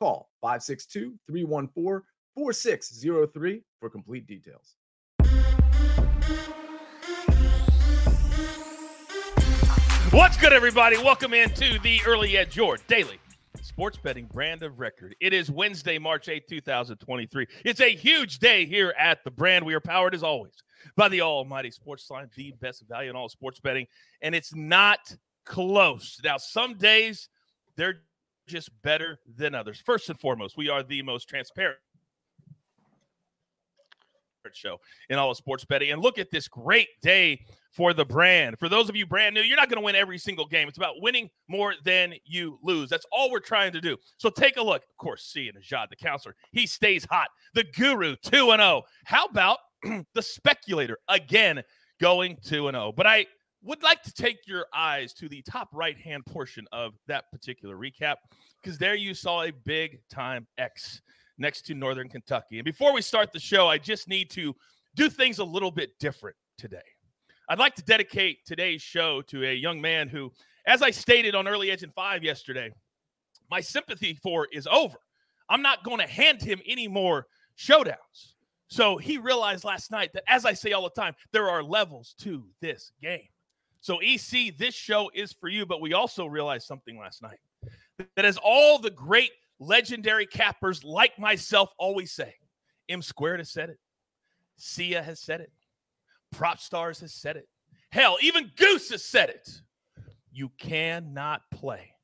Call 562-314-4603 for complete details. What's good, everybody? Welcome into the Early Edge, your daily sports betting brand of record. It is Wednesday, March 8, 2023. It's a huge day here at the brand. We are powered as always by the almighty sports line, the best value in all sports betting. And it's not close. Now, some days they're just better than others. First and foremost, we are the most transparent show in all of sports betting. And look at this great day for the brand. For those of you brand new, you're not going to win every single game. It's about winning more than you lose. That's all we're trying to do. So take a look. Of course, Sia Nejad, the counselor, he stays hot. The guru, 2 and 0. How about the speculator again going 2 and 0? But I would like to take your eyes to the top right hand portion of that particular recap because there you saw a big time X next to Northern Kentucky. And before we start the show, I just need to do things a little bit different today. I'd like to dedicate today's show to a young man who, as I stated on Early Edge in 5 yesterday, my sympathy for is over. I'm not going to hand him any more showdowns. So he realized last night that, as I say all the time, there are levels to this game. So, EC, this show is for you, but we also realized something last night that as all the great legendary cappers like myself always say, M squared has said it, Sia has said it, Propstarz has said it. Hell, even Goose has said it. You cannot play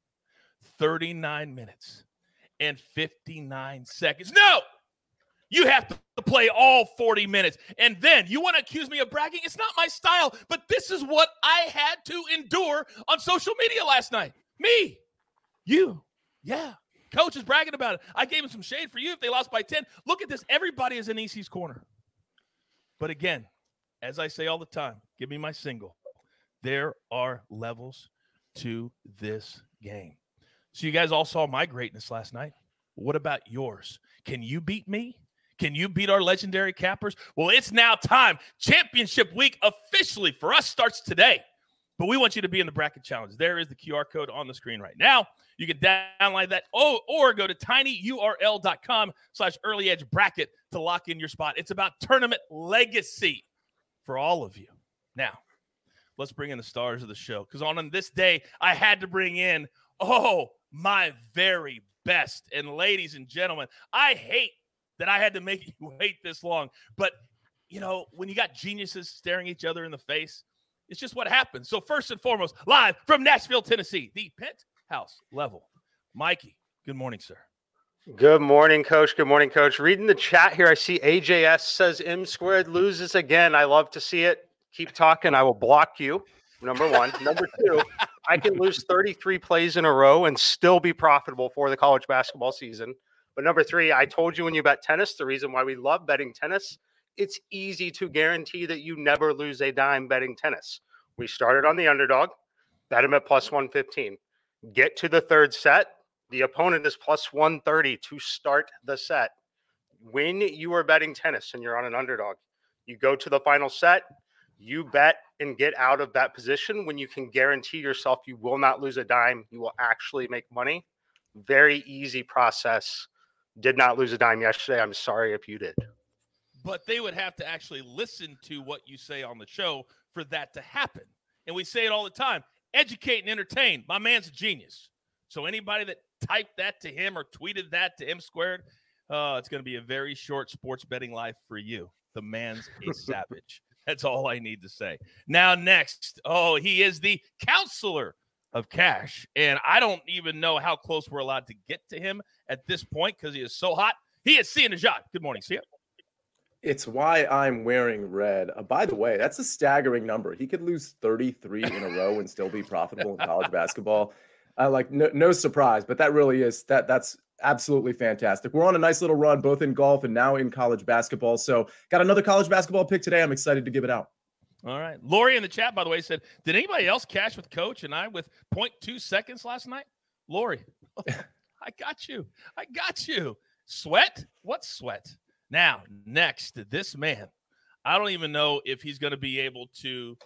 39 minutes and 59 seconds. No, you have to play all 40 minutes. And then you want to accuse me of bragging? It's not my style, but this is what I had to endure on social media last night. Me, you, yeah. Coach is bragging about it. I gave him some shade for you if they lost by 10. Look at this. Everybody is in EC's corner. But again, as I say all the time, give me my single. There are levels to this game. So you guys all saw my greatness last night. What about yours? Can you beat me? Can you beat our legendary cappers? Well, it's now time. Championship week officially for us starts today. But we want you to be in the bracket challenge. There is the QR code on the screen right now. You can download that oh, or go to tinyurl.com slash early edge bracket to lock in your spot. It's about tournament legacy for all of you. Now, let's bring in the stars of the show because on this day, I had to bring in, oh, my very best. And ladies and gentlemen, I hate that I had to make you wait this long. But, you know, when you got geniuses staring each other in the face, it's just what happens. So, first and foremost, live from Nashville, Tennessee, the penthouse level. Mikey, good morning, sir. Good morning, coach. Good morning, coach. Reading the chat here, I see AJS says M squared loses again. I love to see it. Keep talking. I will block you. Number one. Number two, I can lose 33 plays in a row and still be profitable for the college basketball season. But number three, I told you when you bet tennis, the reason why we love betting tennis it's easy to guarantee that you never lose a dime betting tennis. We started on the underdog, bet him at plus 115. Get to the third set. The opponent is plus 130 to start the set. When you are betting tennis and you're on an underdog, you go to the final set, you bet and get out of that position when you can guarantee yourself you will not lose a dime. You will actually make money. Very easy process. Did not lose a dime yesterday. I'm sorry if you did but they would have to actually listen to what you say on the show for that to happen. And we say it all the time educate and entertain. My man's a genius. So anybody that typed that to him or tweeted that to M squared, Oh, it's going to be a very short sports betting life for you. The man's a savage. That's all I need to say. Now, next, oh, he is the counselor of cash. And I don't even know how close we're allowed to get to him at this point because he is so hot. He is seeing Sia Nejad. Good morning, see Sia. It's why I'm wearing red. Uh, by the way, that's a staggering number. He could lose 33 in a row and still be profitable in college basketball. Uh, like no, no surprise, but that really is that that's absolutely fantastic. We're on a nice little run, both in golf and now in college basketball. So, got another college basketball pick today. I'm excited to give it out. All right. Lori in the chat, by the way, said, Did anybody else cash with Coach and I with 0.2 seconds last night? Lori, I got you. I got you. Sweat? What sweat? Now, next, this man, I don't even know if he's going to be able to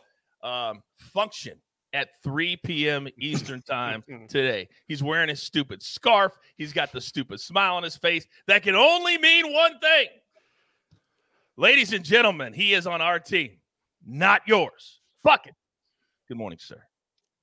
um, function at 3 p.m. Eastern time today. He's wearing his stupid scarf. He's got the stupid smile on his face. That can only mean one thing. Ladies and gentlemen, he is on our team, not yours. Bucket. Good morning, sir.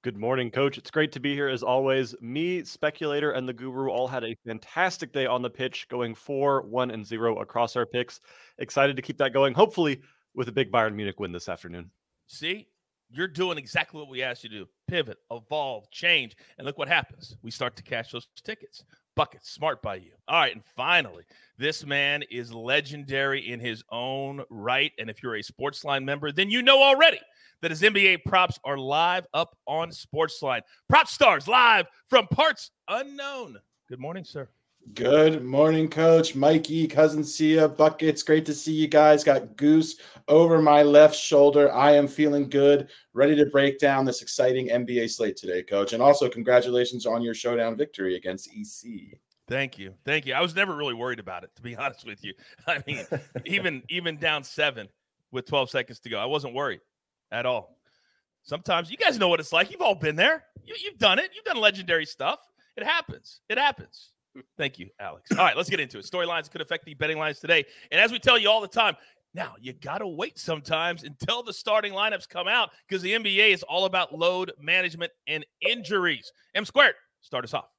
Good morning, coach. It's great to be here as always. Me, speculator, and the guru all had a fantastic day on the pitch, going four, one, and zero across our picks. Excited to keep that going, hopefully, with a big Bayern Munich win this afternoon. See, you're doing exactly what we asked you to do pivot, evolve, change. And look what happens. We start to cash those tickets. Bucket, smart by you. All right. And finally, this man is legendary in his own right. And if you're a Sportsline member, then you know already that his NBA props are live up on Sportsline. Propstarz live from parts unknown. Good morning, sir. Good morning, Coach Mikey, cousin Sia, buckets. Great to see you guys. Got Goose over my left shoulder. I am feeling good, ready to break down this exciting NBA slate today, Coach. And also, congratulations on your showdown victory against EC. Thank you, thank you. I was never really worried about it, to be honest with you. I mean, even even down seven with 12 seconds to go, I wasn't worried at all. Sometimes you guys know what it's like. You've all been there. You, you've done it. You've done legendary stuff. It happens. It happens. Thank you, Alex. All right, let's get into it. Storylines could affect the betting lines today. And as we tell you all the time, now you got to wait sometimes until the starting lineups come out because the NBA is all about load management and injuries. M squared, start us off.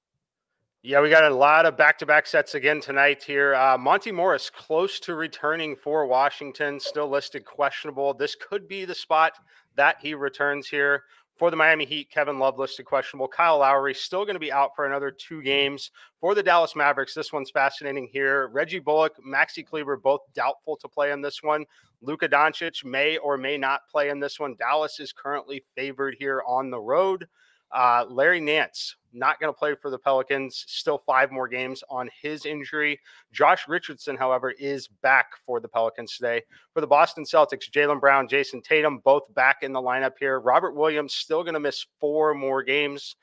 Yeah, we got a lot of back to back sets again tonight here. Uh, Monte Morris close to returning for Washington, still listed questionable. This could be the spot that he returns here. For the Miami Heat, Kevin Love listed questionable. Kyle Lowry still going to be out for another two games. For the Dallas Mavericks, this one's fascinating here. Reggie Bullock, Maxi Kleber, both doubtful to play in this one. Luka Doncic may or may not play in this one. Dallas is currently favored here on the road. Uh, Larry Nance not going to play for the Pelicans. Still five more games on his injury. Josh Richardson, however, is back for the Pelicans today. For the Boston Celtics, Jaylen Brown, Jayson Tatum, both back in the lineup here. Robert Williams still going to miss four more games.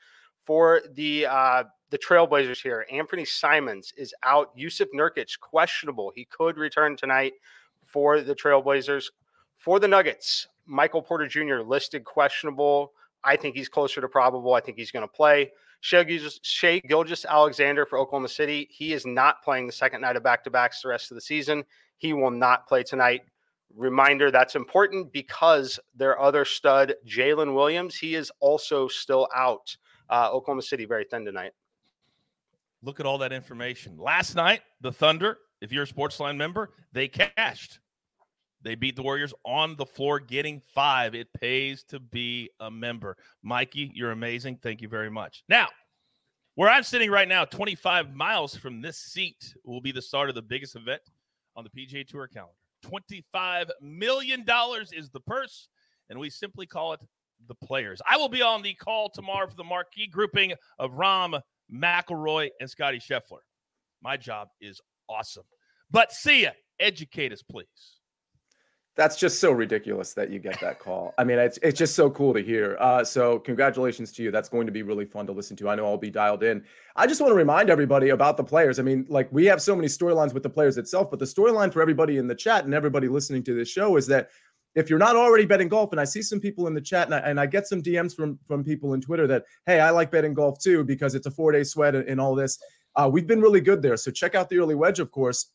For the uh, the Trailblazers here, Anfernee Simons is out. Jusuf Nurkic questionable. He could return tonight for the Trailblazers. For the Nuggets, Michael Porter Jr. listed questionable. I think he's closer to probable. I think he's going to play. Shai Gilgeous Alexander for Oklahoma City. He is not playing the second night of back to backs the rest of the season. He will not play tonight. Reminder that's important because their other stud, Jalen Williams, he is also still out. Uh, Oklahoma City very thin tonight. Look at all that information. Last night, the Thunder, if you're a Sportsline member, they cashed. They beat the Warriors on the floor, getting five. It pays to be a member. Mikey, you're amazing. Thank you very much. Now, where I'm sitting right now, 25 miles from this seat, will be the start of the biggest event on the PGA Tour calendar. $25 million is the purse, and we simply call it the players. I will be on the call tomorrow for the marquee grouping of Rahm, McIlroy, and Scottie Scheffler. My job is awesome. But Sia. Educate us, please that's just so ridiculous that you get that call. I mean, it's it's just so cool to hear. Uh, so congratulations to you. That's going to be really fun to listen to. I know I'll be dialed in. I just want to remind everybody about the players. I mean, like we have so many storylines with the players itself, but the storyline for everybody in the chat and everybody listening to this show is that if you're not already betting golf, and I see some people in the chat, and I, and I get some DMs from from people in Twitter that, hey, I like betting golf too because it's a four day sweat and, and all this. Uh, we've been really good there. So check out the Early Edge, of course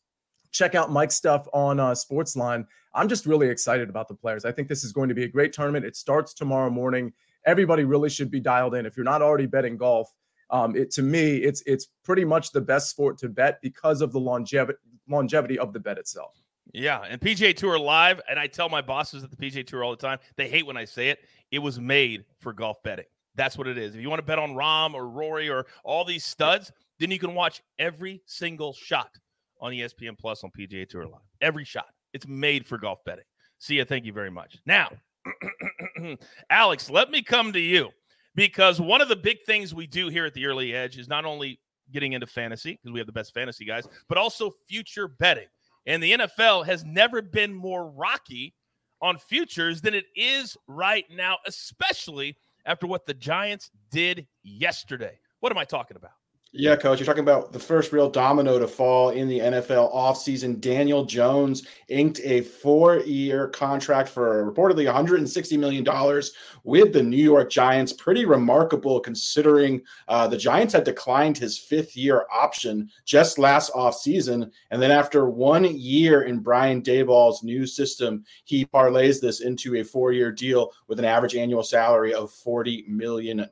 check out Mike's stuff on uh, Sportsline. I'm just really excited about the players. I think this is going to be a great tournament. It starts tomorrow morning. Everybody really should be dialed in. If you're not already betting golf, Um, it to me, it's it's pretty much the best sport to bet because of the longevity longevity of the bet itself. Yeah, and PGA Tour live, and I tell my bosses at the PGA Tour all the time. They hate when I say it. It was made for golf betting. That's what it is. If you want to bet on Rahm or Rory or all these studs, then you can watch every single shot on ESPN Plus on PGA Tour Live. Every shot. It's made for golf betting. Sia. Thank you very much. Now, Alex, let me come to you because one of the big things we do here at the Early Edge is not only getting into fantasy because we have the best fantasy guys, but also future betting. And the NFL has never been more rocky on futures than it is right now, especially after what the Giants did yesterday. What am I talking about? Yeah, coach, you're talking about the first real domino to fall in the NFL offseason. Daniel Jones inked a four year contract for reportedly $160 million with the New York Giants. Pretty remarkable considering uh, the Giants had declined his fifth year option just last offseason. And then after one year in Brian Daboll's new system, he parlays this into a four year deal with an average annual salary of $40 million.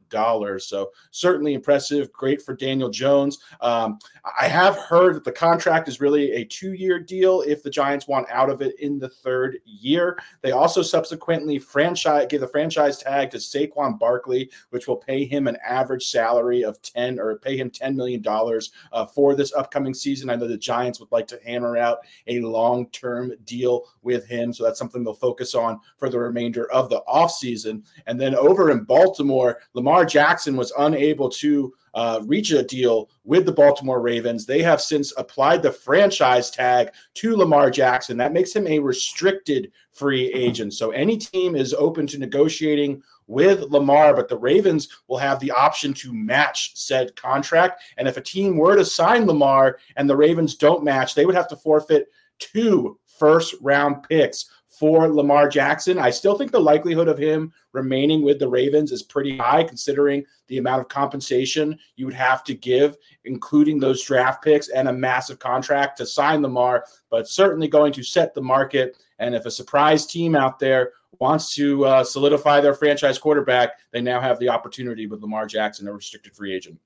So certainly impressive. Great for Daniel. Daniel Jones. Um, I have heard that the contract is really a two year deal if the Giants want out of it in the third year. They also subsequently franchise gave the franchise tag to Saquon Barkley, which will pay him an average salary of 10 or pay him $10 million uh, for this upcoming season. I know the Giants would like to hammer out a long term deal with him. So that's something they'll focus on for the remainder of the offseason. And then over in Baltimore, Lamar Jackson was unable to uh, reach a deal with the Baltimore Ravens. They have since applied the franchise tag to Lamar Jackson. That makes him a restricted free agent. So any team is open to negotiating with Lamar, but the Ravens will have the option to match said contract. And if a team were to sign Lamar and the Ravens don't match, they would have to forfeit two first round picks for Lamar Jackson. I still think the likelihood of him remaining with the Ravens is pretty high, considering the amount of compensation you would have to give, including those draft picks and a massive contract to sign Lamar, but certainly going to set the market. And if a surprise team out there wants to uh, solidify their franchise quarterback, they now have the opportunity with Lamar Jackson, a restricted free agent.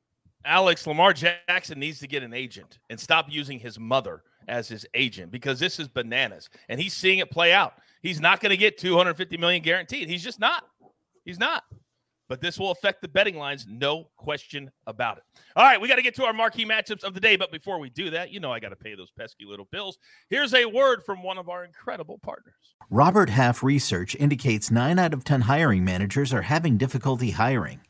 Alex, Lamar Jackson needs to get an agent and stop using his mother as his agent because this is bananas and he's seeing it play out. He's not going to get 250 million guaranteed. He's just not. He's not. But this will affect the betting lines, no question about it. All right, we got to get to our marquee matchups of the day. But before we do that, you know I got to pay those pesky little bills. Here's a word from one of our incredible partners. Robert Half research indicates 9 out of 10 hiring managers are having difficulty hiring.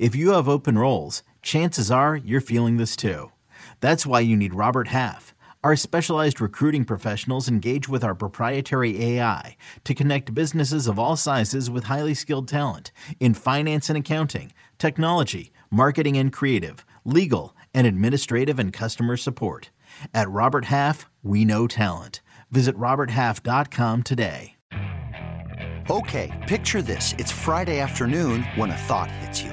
If you have open roles, chances are you're feeling this too. That's why you need Robert Half. Our specialized recruiting professionals engage with our proprietary AI to connect businesses of all sizes with highly skilled talent in finance and accounting, technology, marketing and creative, legal, and administrative and customer support. At Robert Half, we know talent. Visit RobertHalf.com today. Okay, picture this. It's Friday afternoon when a thought hits you.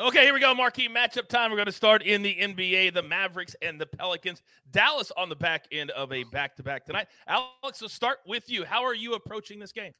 Okay, here we go. Marquee matchup time. We're going to start in the NBA, the Mavericks and the Pelicans. Dallas on the back end of a back to back tonight. Alex, let's start with you. How are you approaching this game?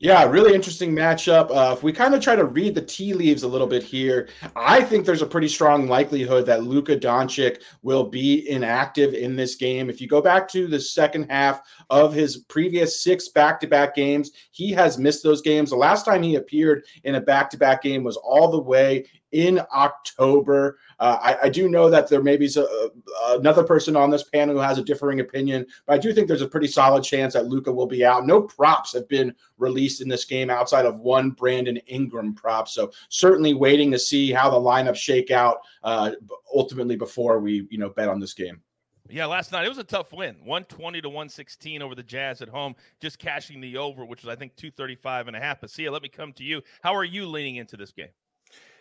Yeah, really interesting matchup. Uh, if we kind of try to read the tea leaves a little bit here, I think there's a pretty strong likelihood that Luka Doncic will be inactive in this game. If you go back to the second half of his previous six back-to-back games, he has missed those games. The last time he appeared in a back-to-back game was all the way in October. Uh, I, I, do know that there may be a, another person on this panel who has a differing opinion, but I do think there's a pretty solid chance that Luka will be out. No props have been released in this game outside of one Brandon Ingram prop. So certainly waiting to see how the lineup shake out uh, ultimately before we you know bet on this game. Yeah, last night it was a tough win. 120 to 116 over the Jazz at home, just cashing the over, which was I think 235 and a half. But see, let me come to you. How are you leaning into this game?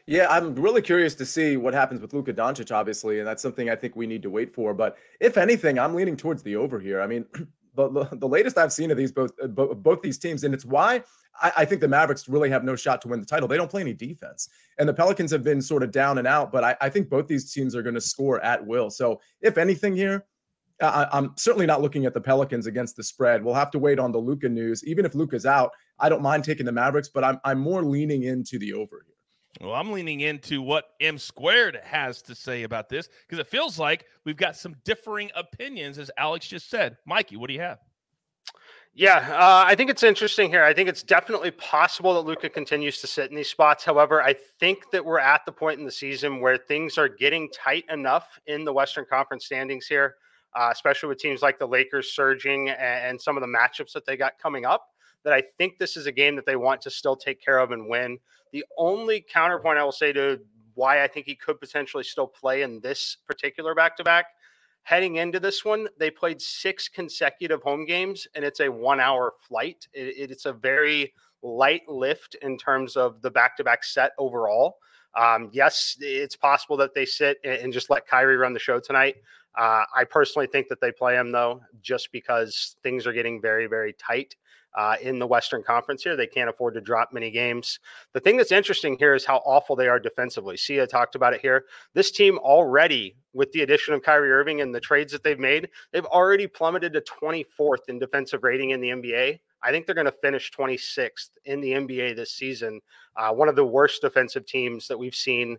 Yeah, I'm really curious to see what happens with Luka Doncic, obviously, and that's something I think we need to wait for. But if anything, I'm leaning towards the over here. I mean, the, the latest I've seen of these both uh, both these teams, and it's why I, I, think the Mavericks really have no shot to win the title. They don't play any defense, and the Pelicans have been sort of down and out. But I, I think both these teams are going to score at will. So if anything here, I, am certainly not looking at the Pelicans against the spread. We'll have to wait on the Luka news. Even if Luka's out, I don't mind taking the Mavericks, but I'm I'm more leaning into the over here. Well, I'm leaning into what M squared has to say about this because it feels like we've got some differing opinions, as Alex just said. Mikey, what do you have? Yeah, uh, I think it's interesting here. I think it's definitely possible that Luka continues to sit in these spots. However, I think that we're at the point in the season where things are getting tight enough in the Western Conference standings here, uh, especially with teams like the Lakers surging and, and some of the matchups that they got coming up that I think this is a game that they want to still take care of and win. The only counterpoint I will say to why I think he could potentially still play in this particular back to back, heading into this one, they played six consecutive home games and it's a one hour flight. It, it's a very light lift in terms of the back to back set overall. Um, yes, it's possible that they sit and just let Kyrie run the show tonight. Uh, I personally think that they play him though, just because things are getting very, very tight uh, in the Western Conference here. They can't afford to drop many games. The thing that's interesting here is how awful they are defensively. Sia talked about it here. This team already, with the addition of Kyrie Irving and the trades that they've made, they've already plummeted to 24th in defensive rating in the NBA. I think they're going to finish 26th in the NBA this season. Uh, one of the worst defensive teams that we've seen.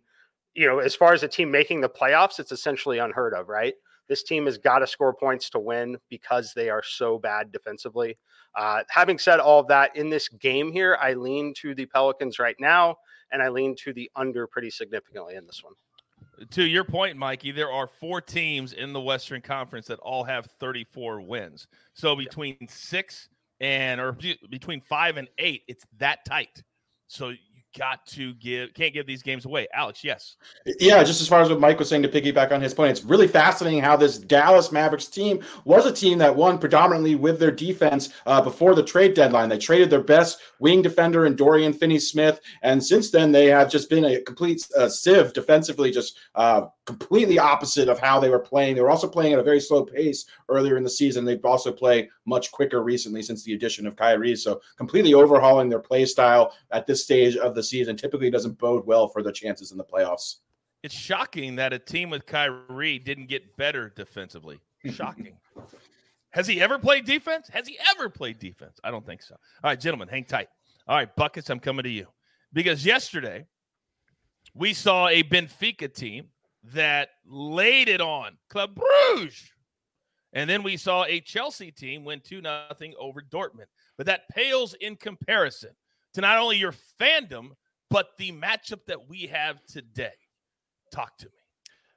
You know, as far as a team making the playoffs, it's essentially unheard of, right? This team has got to score points to win because they are so bad defensively. Uh, having said all of that, in this game here, I lean to the Pelicans right now, and I lean to the under pretty significantly in this one. To your point, Mikey, there are four teams in the Western Conference that all have 34 wins. So between six and or between five and eight, it's that tight. So got to give can't give these games away. Alex, yes. Yeah, just as far as what Mike was saying to piggyback on his point, it's really fascinating how this Dallas Mavericks team was a team that won predominantly with their defense uh, before the trade deadline. They traded their best wing defender in Dorian Finney-Smith, and since then they have just been a complete uh, sieve defensively, just uh, completely opposite of how they were playing. They were also playing at a very slow pace earlier in the season. They've also played much quicker recently since the addition of Kyrie, so completely overhauling their play style at this stage of the season typically doesn't bode well for the chances in the playoffs. It's shocking that a team with Kyrie didn't get better defensively. Shocking. Has he ever played defense? Has he ever played defense? I don't think so. All right, gentlemen, hang tight. All right, Buckets, I'm coming to you. Because yesterday we saw a Benfica team that laid it on Club Bruges. And then we saw a Chelsea team win 2 nothing over Dortmund. But that pales in comparison to not only your fandom, but the matchup that we have today. Talk to me.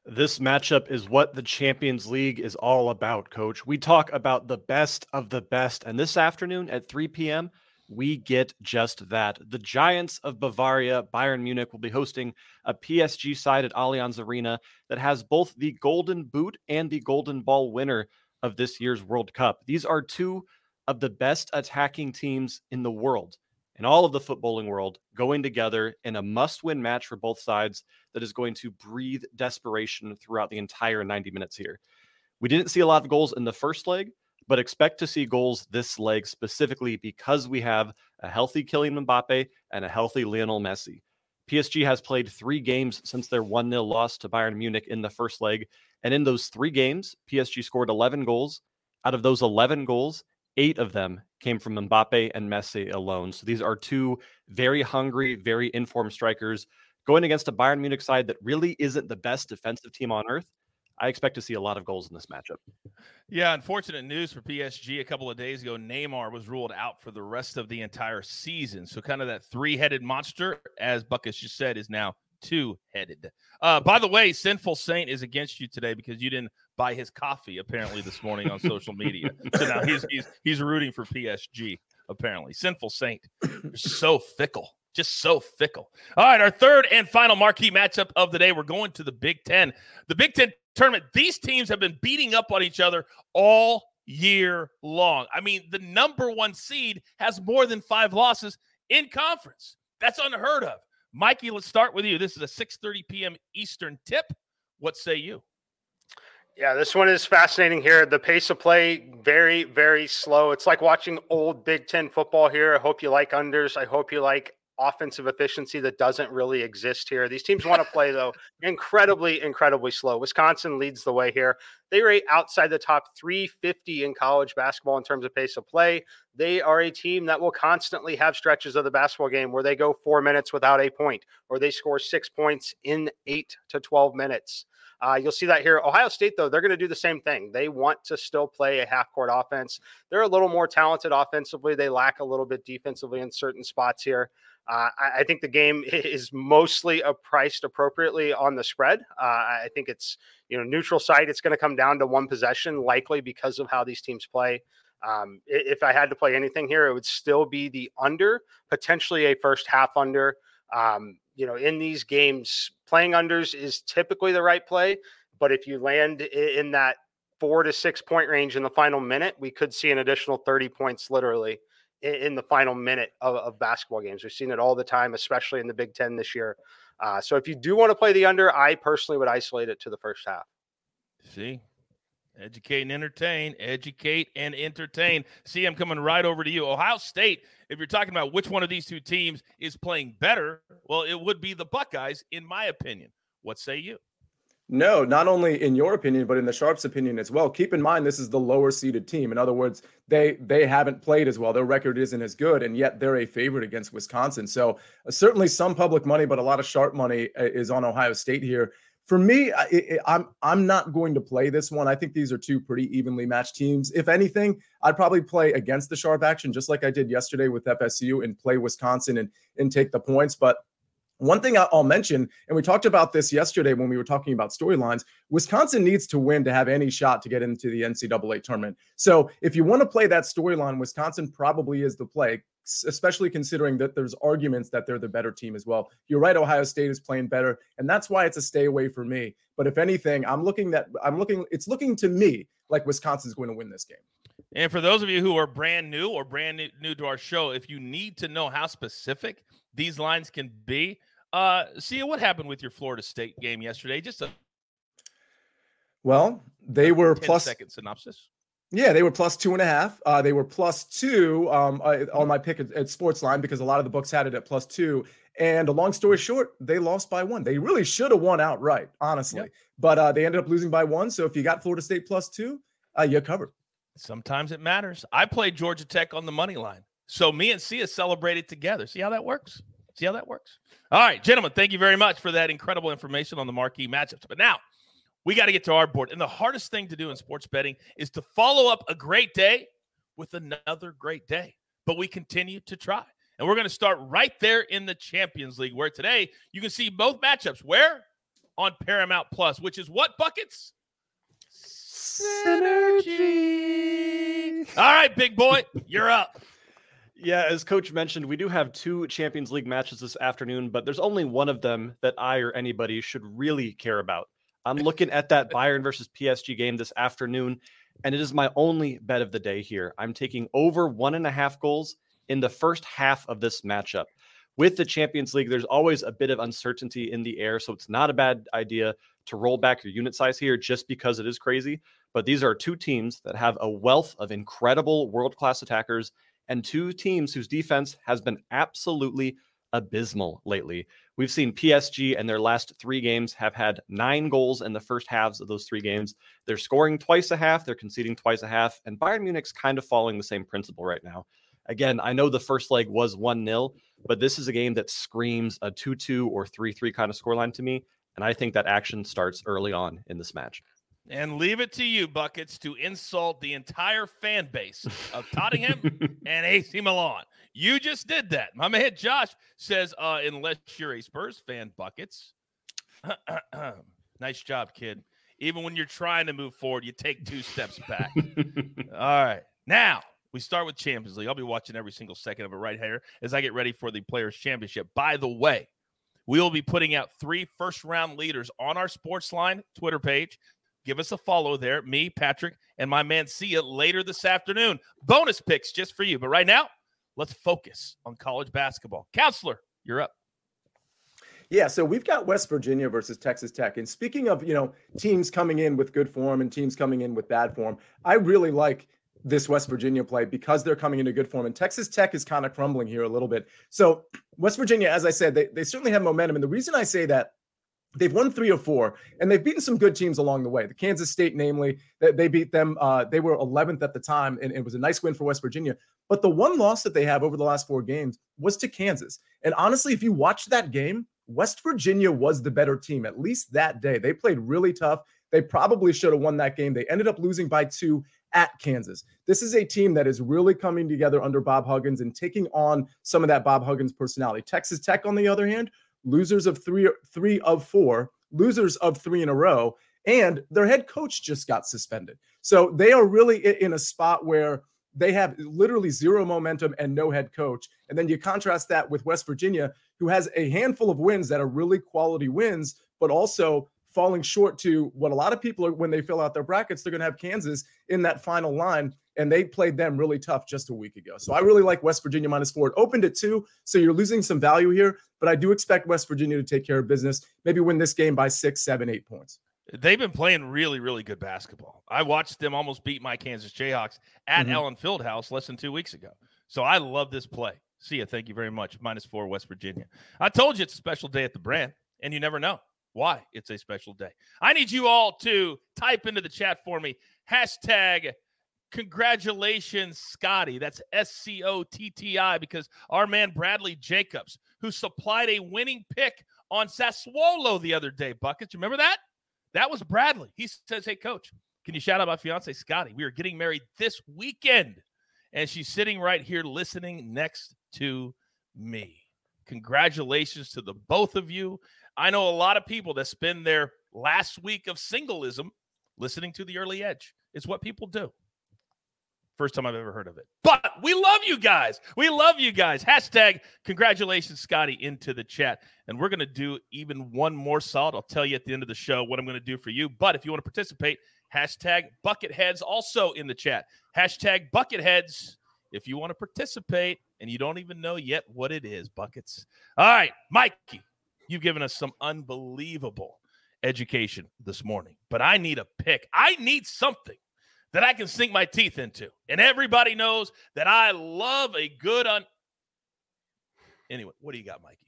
This matchup is what the Champions League is all about, coach. We talk about the best of the best. And this afternoon at 3 p.m., we get just that. The Giants of Bavaria, Bayern Munich, will be hosting a PSG side at Allianz Arena that has both the Golden Boot and the Golden Ball winner of this year's World Cup. These are two of the best attacking teams in the world in all of the footballing world going together in a must win match for both sides that is going to breathe desperation throughout the entire 90 minutes here. We didn't see a lot of goals in the first leg, but expect to see goals this leg specifically because we have a healthy Kylian Mbappe and a healthy Lionel Messi. PSG has played three games since their 1 0 loss to Bayern Munich in the first leg. And in those three games, PSG scored 11 goals. Out of those 11 goals, eight of them came from Mbappe and Messi alone. So these are two very hungry, very informed strikers going against a Bayern Munich side that really isn't the best defensive team on earth. I expect to see a lot of goals in this matchup. Yeah, unfortunate news for PSG. A couple of days ago, Neymar was ruled out for the rest of the entire season. So, kind of that three headed monster, as Buckets just said, is now two headed. Uh, by the way, Sinful Saint is against you today because you didn't buy his coffee apparently this morning on social media. So now he's he's he's rooting for PSG apparently. Sinful Saint, so fickle, just so fickle. All right, our third and final marquee matchup of the day. We're going to the Big Ten. The Big Ten tournament. These teams have been beating up on each other all year long. I mean, the number one seed has more than five losses in conference. That's unheard of. Mikey, let's start with you. This is a 6:30 p.m. Eastern tip. What say you? Yeah, this one is fascinating here. The pace of play very, very slow. It's like watching old Big Ten football here. I hope you like unders. I hope you like offensive efficiency that doesn't really exist here. These teams want to play though incredibly, incredibly slow. Wisconsin leads the way here. They rate outside the top 350 in college basketball in terms of pace of play. They are a team that will constantly have stretches of the basketball game where they go four minutes without a point, or they score six points in eight to 12 minutes. Uh, you'll see that here. Ohio State, though, they're going to do the same thing. They want to still play a half court offense. They're a little more talented offensively. They lack a little bit defensively in certain spots here. Uh, I, I, think the game is mostly uh, priced appropriately on the spread. Uh, I think it's you know neutral site. It's going to come down to one possession, likely because of how these teams play. Um, if I had to play anything here, it would still be the under, potentially a first half under. Um, you know, in these games, playing unders is typically the right play. But if you land in that four to six point range in the final minute, we could see an additional 30 points literally in, the final minute of, of, basketball games. We've seen it all the time, especially in the Big Ten this year. Uh, so if you do want to play the under, I personally would isolate it to the first half. See, Educate and entertain. Educate and entertain. See, I'm coming right over to you. Ohio State, if you're talking about which one of these two teams is playing better, well, it would be the Buckeyes, in my opinion. What say you? No, not only in your opinion, but in the Sharps' opinion as well. Keep in mind this is the lower seeded team. In other words, they they haven't played as well. Their record isn't as good, and yet they're a favorite against Wisconsin. So uh, certainly some public money, but a lot of sharp money uh, is on Ohio State here for me, I, I'm I'm not going to play this one. I think these are two pretty evenly matched teams. If anything, I'd probably play against the sharp action, just like I did yesterday with FSU, and play Wisconsin and and take the points. But one thing I'll mention, and we talked about this yesterday when we were talking about storylines, Wisconsin needs to win to have any shot to get into the NCAA tournament. So if you want to play that storyline, Wisconsin probably is the play especially considering that there's arguments that they're the better team as well. You're right, Ohio State is playing better, and that's why it's a stay away for me. But if anything, I'm looking that I'm looking, it's looking to me like Wisconsin's going to win this game. And for those of you who are brand new or brand new to our show, if you need to know how specific these lines can be, uh, see what happened with your Florida State game yesterday. Just a well, they were plus second synopsis. Yeah, they were plus two and a half. Uh, they were plus two um, uh, on my pick at, at Sportsline because a lot of the books had it at plus two. And a long story short, they lost by one. They really should have won outright, honestly. Yep. But uh, they ended up losing by one. So if you got Florida State plus two, uh, you're covered. Sometimes it matters. I played Georgia Tech on the money line. So me and Sia celebrated together. See how that works? See how that works? All right, gentlemen, thank you very much for that incredible information on the marquee matchups. But now, we got to get to our board. And the hardest thing to do in sports betting is to follow up a great day with another great day. But we continue to try. And we're going to start right there in the Champions League, where today you can see both matchups. Where? On Paramount Plus, which is what buckets? Synergy. All right, big boy, you're up. Yeah, as coach mentioned, we do have two Champions League matches this afternoon, but there's only one of them that I or anybody should really care about. I'm looking at that Bayern versus PSG game this afternoon, and it is my only bet of the day here. I'm taking over one and a half goals in the first half of this matchup. With the Champions League, there's always a bit of uncertainty in the air, so it's not a bad idea to roll back your unit size here just because it is crazy. But these are two teams that have a wealth of incredible world class attackers and two teams whose defense has been absolutely abysmal lately. We've seen PSG and their last three games have had nine goals in the first halves of those three games. They're scoring twice a half, they're conceding twice a half, and Bayern Munich's kind of following the same principle right now. Again, I know the first leg was 1 0, but this is a game that screams a 2 2 or 3 3 kind of scoreline to me. And I think that action starts early on in this match. And leave it to you, Buckets, to insult the entire fan base of Tottenham and AC Milan. You just did that. My man Josh says, uh, unless you're a Spurs fan, Buckets. nice job, kid. Even when you're trying to move forward, you take two steps back. All right. Now, we start with Champions League. I'll be watching every single second of it right here as I get ready for the Players' Championship. By the way, we will be putting out three first round leaders on our Sportsline Twitter page. Give us a follow there, me, Patrick, and my man see you later this afternoon. Bonus picks just for you. But right now, let's focus on college basketball. Counselor, you're up. Yeah, so we've got West Virginia versus Texas Tech. And speaking of, you know, teams coming in with good form and teams coming in with bad form, I really like this West Virginia play because they're coming into good form. And Texas Tech is kind of crumbling here a little bit. So West Virginia, as I said, they, they certainly have momentum. And the reason I say that They've won three or four, and they've beaten some good teams along the way. The Kansas State, namely, that they beat them. Uh, they were 11th at the time, and it was a nice win for West Virginia. But the one loss that they have over the last four games was to Kansas. And honestly, if you watch that game, West Virginia was the better team, at least that day. They played really tough. They probably should have won that game. They ended up losing by two at Kansas. This is a team that is really coming together under Bob Huggins and taking on some of that Bob Huggins personality. Texas Tech, on the other hand, losers of three, three of four, losers of three in a row, and their head coach just got suspended. So they are really in a spot where they have literally zero momentum and no head coach. And then you contrast that with West Virginia, who has a handful of wins that are really quality wins, but also falling short to what a lot of people are when they fill out their brackets. They're going to have Kansas in that final line, and they played them really tough just a week ago. So I really like West Virginia minus four. It opened at two, so you're losing some value here, but I do expect West Virginia to take care of business, maybe win this game by six, seven, eight points. They've been playing really, really good basketball. I watched them almost beat my Kansas Jayhawks at mm-hmm. Allen Fieldhouse less than two weeks ago. So I love this play. See you. Thank you very much. Minus four, West Virginia. I told you it's a special day at the brand, and you never know why it's a special day. I need you all to type into the chat for me hashtag congratulations, Scotty. That's S C O T T I because our man Bradley Jacobs, who supplied a winning pick on Sassuolo the other day, Buckets. Remember that? That was Bradley. He says, Hey, coach, can you shout out my fiance, Scotty? We are getting married this weekend. And she's sitting right here listening next to me. Congratulations to the both of you. I know a lot of people that spend their last week of singleism listening to the early edge. It's what people do. First time I've ever heard of it. But we love you guys. We love you guys. Hashtag congratulations, Scotty, into the chat. And we're going to do even one more solid. I'll tell you at the end of the show what I'm going to do for you. But if you want to participate, hashtag bucketheads also in the chat. Hashtag bucketheads if you want to participate and you don't even know yet what it is, buckets. All right, Mikey, You've given us some unbelievable education this morning, but I need a pick. I need something that I can sink my teeth into. And everybody knows that I love a good un. Anyway, what do you got, Mikey?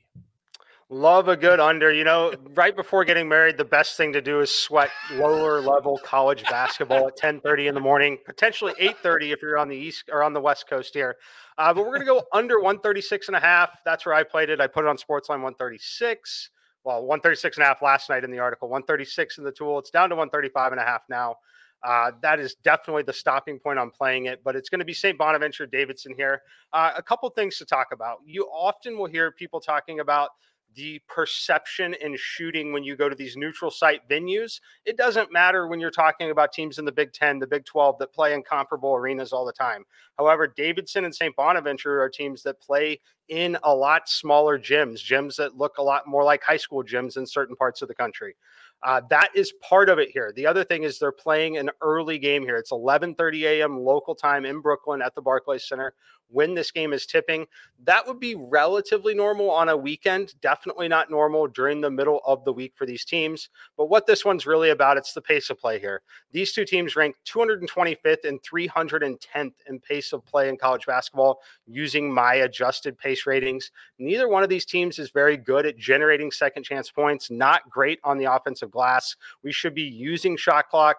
Love a good under. You know, right before getting married, the best thing to do is sweat lower level college basketball at 10:30 in the morning, potentially 8:30 if you're on the east or on the west coast here. Uh, but we're going to go under 136 and a half. That's where I played it. I put it on Sportsline 136. Well, 136 and a half last night in the article, 136 in the tool. It's down to 135 and a half now. Uh, that is definitely the stopping point on playing it, but it's going to be St. Bonaventure Davidson here. Uh, a couple things to talk about. You often will hear people talking about the perception in shooting when you go to these neutral site venues. It doesn't matter when you're talking about teams in the Big 10, the Big 12 that play in comparable arenas all the time. However, Davidson and St. Bonaventure are teams that play in a lot smaller gyms, gyms that look a lot more like high school gyms in certain parts of the country. Uh, that is part of it here. The other thing is they're playing an early game here. It's 11:30 a.m. local time in Brooklyn at the Barclays Center when this game is tipping. That would be relatively normal on a weekend, definitely not normal during the middle of the week for these teams. But what this one's really about, it's the pace of play here. These two teams rank 225th and 310th in pace of play in college basketball using my adjusted pace ratings. Neither one of these teams is very good at generating second chance points, not great on the offensive glass. We should be using shot clock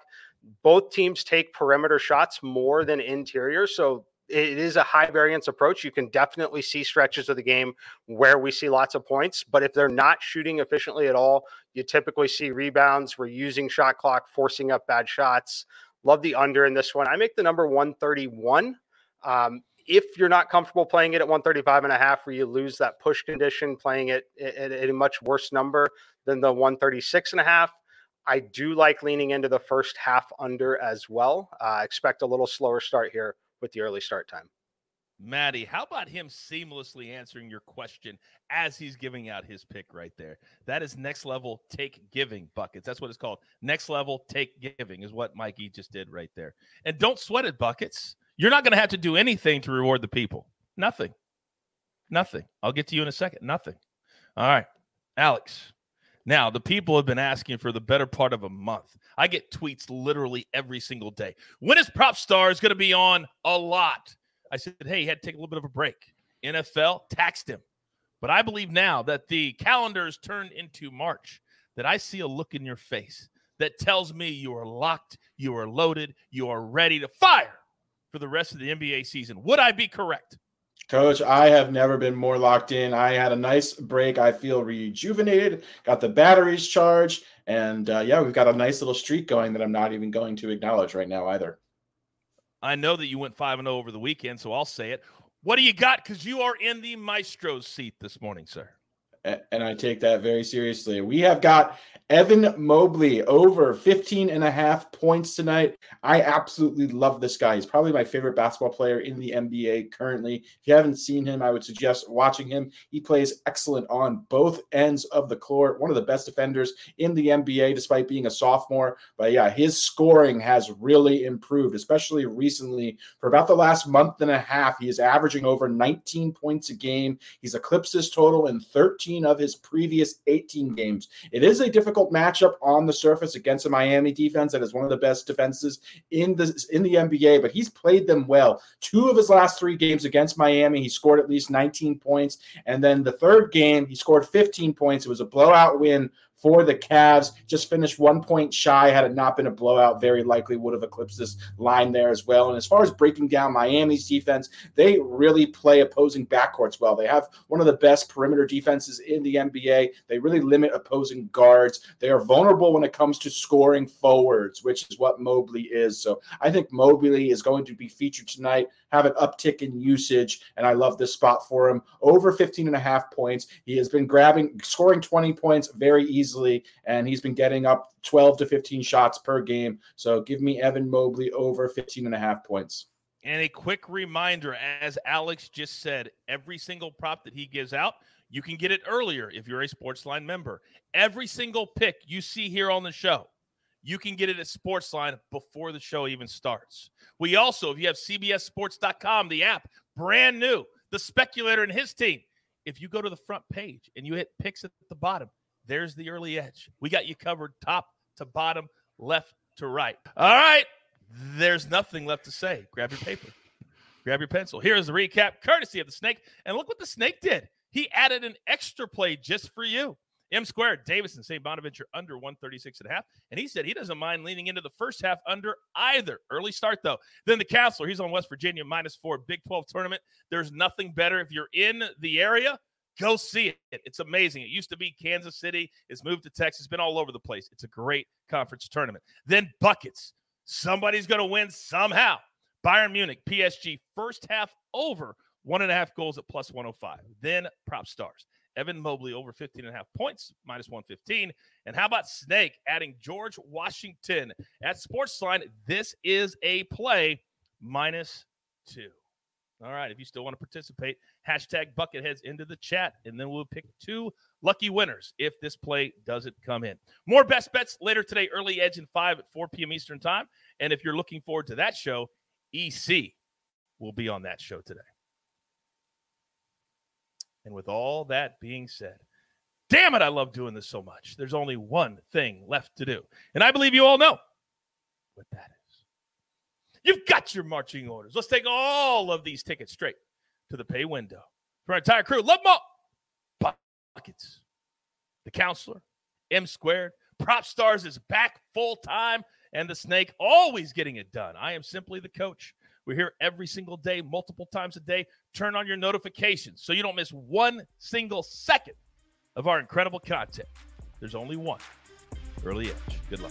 both teams take perimeter shots more than interior. So it is a high variance approach. You can definitely see stretches of the game where we see lots of points, but if they're not shooting efficiently at all, you typically see rebounds. We're using shot clock, forcing up bad shots. Love the under in this one. I make the number 131. Um, if you're not comfortable playing it at 135 and a half, where you lose that push condition, playing it at, at a much worse number than the 136 and a half, I do like leaning into the first half under as well. Uh, expect a little slower start here with the early start time. Maddie, how about him seamlessly answering your question as he's giving out his pick right there? That is next level take giving buckets. That's what it's called. Next level take giving is what Mikey just did right there. And don't sweat it, buckets. You're not going to have to do anything to reward the people. Nothing. Nothing. I'll get to you in a second. Nothing. All right. Alex, now the people have been asking for the better part of a month. I get tweets literally every single day. When is Propstarz going to be on a lot? I said, hey, he had to take a little bit of a break. NFL taxed him. But I believe now that the calendars turned into March, that I see a look in your face that tells me you are locked, you are loaded, you are ready to fire for the rest of the NBA season. Would I be correct? Coach, I have never been more locked in. I had a nice break. I feel rejuvenated, got the batteries charged, and uh, yeah, we've got a nice little streak going that I'm not even going to acknowledge right now either. I know that you went 5 and 0 over the weekend, so I'll say it. What do you got? Because you are in the maestro's seat this morning, sir. And I take that very seriously. We have got Evan Mobley over 15 and a half points tonight. I absolutely love this guy. He's probably my favorite basketball player in the NBA currently. If you haven't seen him, I would suggest watching him. He plays excellent on both ends of the court. One of the best defenders in the NBA, despite being a sophomore. But yeah, his scoring has really improved, especially recently. For about the last month and a half, he is averaging over 19 points a game. He's eclipsed his total in 13 of his previous 18 games. It is a difficult matchup on the surface against a Miami defense that is one of the best defenses in the in the NBA, but he's played them well. Two of his last three games against Miami, he scored at least 19 points, and then the third game he scored 15 points. It was a blowout win for the Cavs. Just finished one point shy. Had it not been a blowout, very likely would have eclipsed this line there as well. And as far as breaking down Miami's defense, they really play opposing backcourts well. They have one of the best perimeter defenses in the NBA. They really limit opposing guards. They are vulnerable when it comes to scoring forwards, which is what Mobley is. So I think Mobley is going to be featured tonight, have an uptick in usage, and I love this spot for him. Over 15 and a half points. He has been grabbing, scoring 20 points very easily and he's been getting up 12 to 15 shots per game. So give me Evan Mobley over 15 and a half points. And a quick reminder, as Alex just said, every single prop that he gives out, you can get it earlier if you're a Sportsline member. Every single pick you see here on the show, you can get it at Sportsline before the show even starts. We also, if you have CBSSports.com, the app, brand new, the speculator and his team, if you go to the front page and you hit picks at the bottom, there's the early edge. We got you covered top to bottom, left to right. All right. There's nothing left to say. Grab your paper, grab your pencil. Here's the recap, courtesy of the snake. And look what the snake did. He added an extra play just for you. M squared, Davidson, St. Bonaventure under 136 and a half. And he said he doesn't mind leaning into the first half under either. Early start, though. Then the Counselor, he's on West Virginia minus four, Big 12 tournament. There's nothing better if you're in the area Go see it. It's amazing. It used to be Kansas City. It's moved to Texas. Been all over the place. It's a great conference tournament. Then buckets. Somebody's going to win somehow. Bayern Munich, PSG, first half over one and a half goals at plus 105. Then Propstarz. Evan Mobley over 15 and a half points, minus 115. And how about Snake adding George Washington at Sportsline? This is a play minus two. All right. If you still want to participate, hashtag bucketheads into the chat, and then we'll pick two lucky winners if this play doesn't come in. More best bets later today, early edge in five at 4 p.m. Eastern time. And if you're looking forward to that show, EC will be on that show today. And with all that being said, damn it, I love doing this so much. There's only one thing left to do. And I believe you all know what that is. You've got your marching orders. Let's take all of these tickets straight to the pay window. For our entire crew, love them all. Buckets. The counselor, M squared. Propstarz is back full time, and the snake always getting it done. I am simply the coach. We're here every single day, multiple times a day. Turn on your notifications so you don't miss one single second of our incredible content. There's only one early edge. Good luck.